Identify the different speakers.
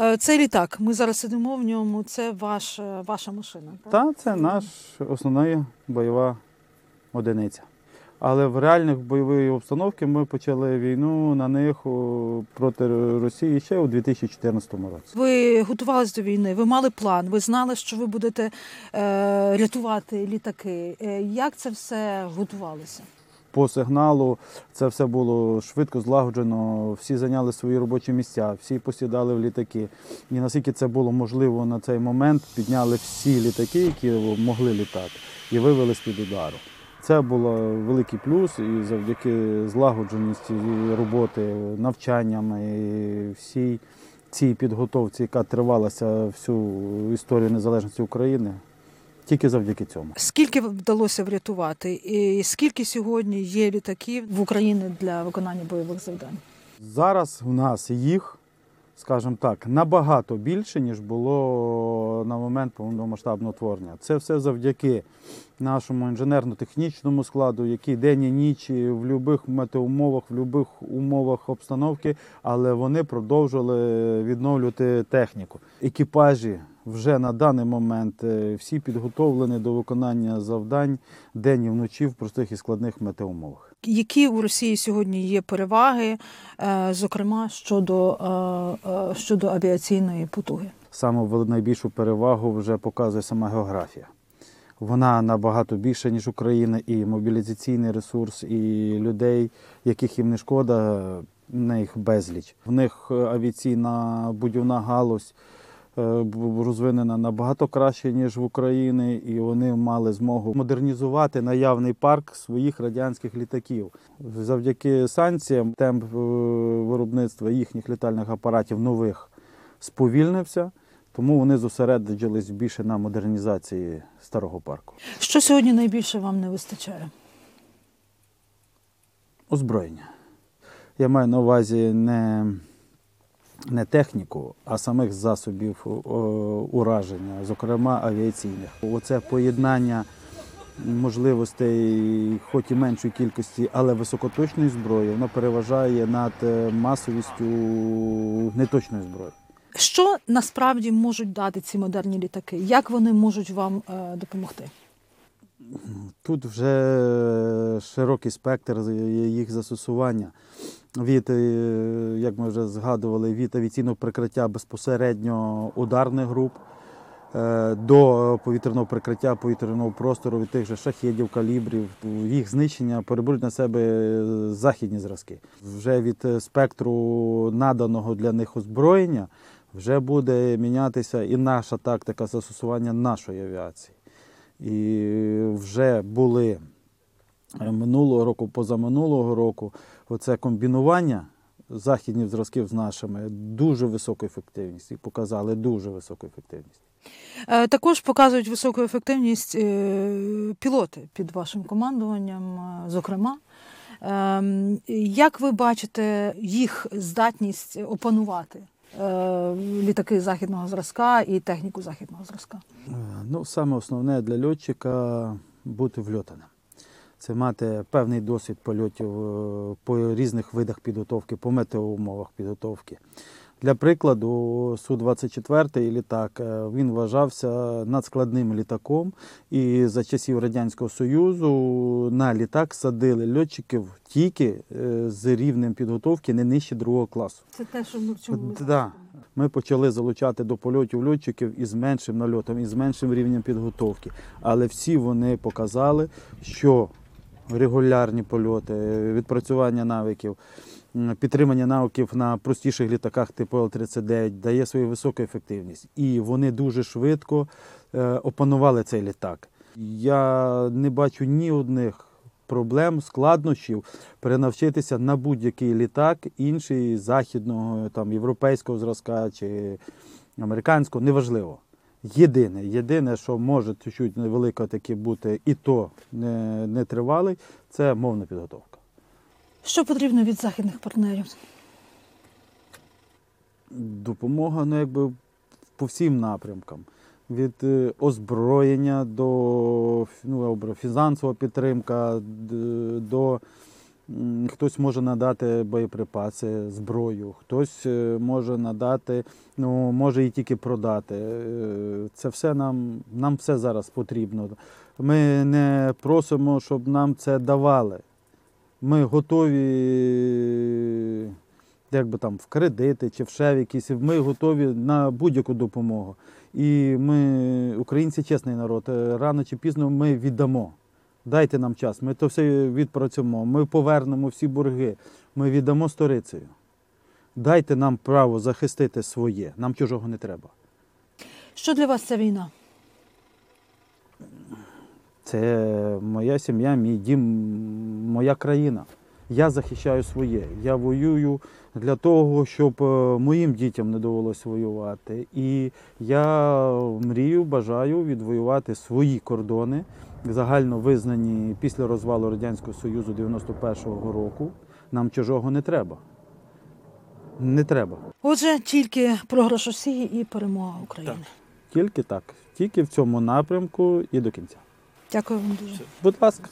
Speaker 1: Е, Цей літак, ми зараз сидимо в ньому, це ваш, е, ваша машина. так?
Speaker 2: Та це наш основна бойова одиниця. Але в реальних бойовій обстановці ми почали війну на них проти Росії ще у 2014 році.
Speaker 1: Ви готувалися до війни, ви мали план, ви знали, що ви будете е, рятувати літаки. Е, як це все готувалося?
Speaker 2: По сигналу це все було швидко злагоджено, всі зайняли свої робочі місця, всі посідали в літаки. І наскільки це було можливо на цей момент, підняли всі літаки, які могли літати, і вивели з-під удару. Це був великий плюс, і завдяки злагодженості роботи, навчанням і всій цій підготовці, яка тривалася всю історію незалежності України, тільки завдяки цьому.
Speaker 1: Скільки вдалося врятувати? І скільки сьогодні є літаків в Україні для виконання бойових завдань?
Speaker 2: Зараз у нас їх, скажімо так, набагато більше, ніж було на момент повномасштабного творення. Це все завдяки нашому інженерно-технічному складу, який день і ніч в будь-яких метеоумовах, в будь-яких умовах обстановки, але вони продовжували відновлювати техніку. Екіпажі вже на даний момент е, всі підготовлені до виконання завдань день і вночі в простих і складних метеоумовах.
Speaker 1: Які у Росії сьогодні є переваги, е, зокрема щодо, е, щодо авіаційної потуги?
Speaker 2: Саме найбільшу перевагу вже показує сама географія. Вона набагато більша, ніж Україна, і мобілізаційний ресурс, і людей, яких їм не шкода, в них безліч. В них авіаційна будівна галузь розвинена набагато краще, ніж в Україні, і вони мали змогу модернізувати наявний парк своїх радянських літаків. Завдяки санкціям темп е, виробництва їхніх літальних апаратів нових сповільнився. Тому вони зосередились більше на модернізації старого парку.
Speaker 1: Що сьогодні найбільше вам не вистачає?
Speaker 2: Озброєння. Я маю на увазі не, не техніку, а самих засобів ураження, зокрема авіаційних. Оце поєднання можливостей, хоч і меншої кількості, але високоточної зброї, воно переважає над е, масовістю неточної зброї.
Speaker 1: Що насправді можуть дати ці модерні літаки? Як вони можуть вам е, допомогти?
Speaker 2: Тут вже широкий спектр їх застосування. Від, е, як ми вже згадували, від авіаційного прикриття безпосередньо ударних груп е, до повітряного прикриття повітряного простору від тих же шахедів, калібрів. Їх знищення переберуть на себе західні зразки. Вже від е, спектру наданого для них озброєння вже буде мінятися і наша тактика застосування нашої авіації. І вже були е, минулого року, позаминулого року, оце комбінування західних зразків з нашими дуже високу ефективність і показали дуже високу ефективність.
Speaker 1: Е, Також показують високу ефективність е, пілоти під вашим командуванням, е, зокрема. Ем, Як ви бачите їх здатність опанувати е, літаки західного зразка і техніку західного зразка?
Speaker 2: Е, Ну, саме основне для льотчика бути вльотаним. Це мати певний досвід польотів е, по різних видах підготовки, по метеоумовах підготовки. Для прикладу, Су-24 літак е, він вважався надскладним літаком, і за часів Радянського Союзу на літак садили льотчиків тільки е, з рівнем підготовки не нижче другого класу.
Speaker 1: Це те, що ми в чому
Speaker 2: да. Ми почали залучати до польотів льотчиків із меншим нальотом, із меншим рівнем підготовки. Але всі вони показали, що регулярні польоти, відпрацювання навиків, підтримання навиків на простіших літаках типу Л-39 дає свою високу ефективність. І вони дуже швидко е, опанували цей літак. Я не бачу ні одних проблем, складнощів перенавчитися на будь-який літак, інший західного, там, європейського зразка чи американського, неважливо. Єдине, єдине, що може чуть-чуть невелико таки бути, і то не, не тривалий, це мовна підготовка.
Speaker 1: Що потрібно від західних партнерів?
Speaker 2: Допомога ну, якби, по всім напрямкам. Від е, озброєння до ну, фінансова підтримка, до хтось може надати боєприпаси, зброю, хтось е, може надати, ну може і тільки продати. Е, Це все нам, нам все зараз потрібно. Ми не просимо, щоб нам це давали. Ми готові, як би там, в кредити чи в ще якісь, ми готові на будь-яку допомогу. І ми, українці, чесний народ, е, рано чи пізно ми віддамо. Дайте нам час, ми то все відпрацюємо, ми повернемо всі борги, ми віддамо сторицею. Дайте нам право захистити своє, нам чужого не треба.
Speaker 1: Що для вас ця війна?
Speaker 2: Це моя сім'я, мій дім, моя країна. Я захищаю своє. Я воюю для того, щоб е, моїм дітям не довелося воювати. І я мрію, бажаю відвоювати свої кордони, загально визнані після розвалу Радянського Союзу 91-го року. Нам чужого не треба. Не треба.
Speaker 1: Отже, тільки програш Росії і перемога України.
Speaker 2: Тільки так. Тільки в цьому напрямку і до кінця.
Speaker 1: Дякую вам дуже.
Speaker 2: Будь ласка.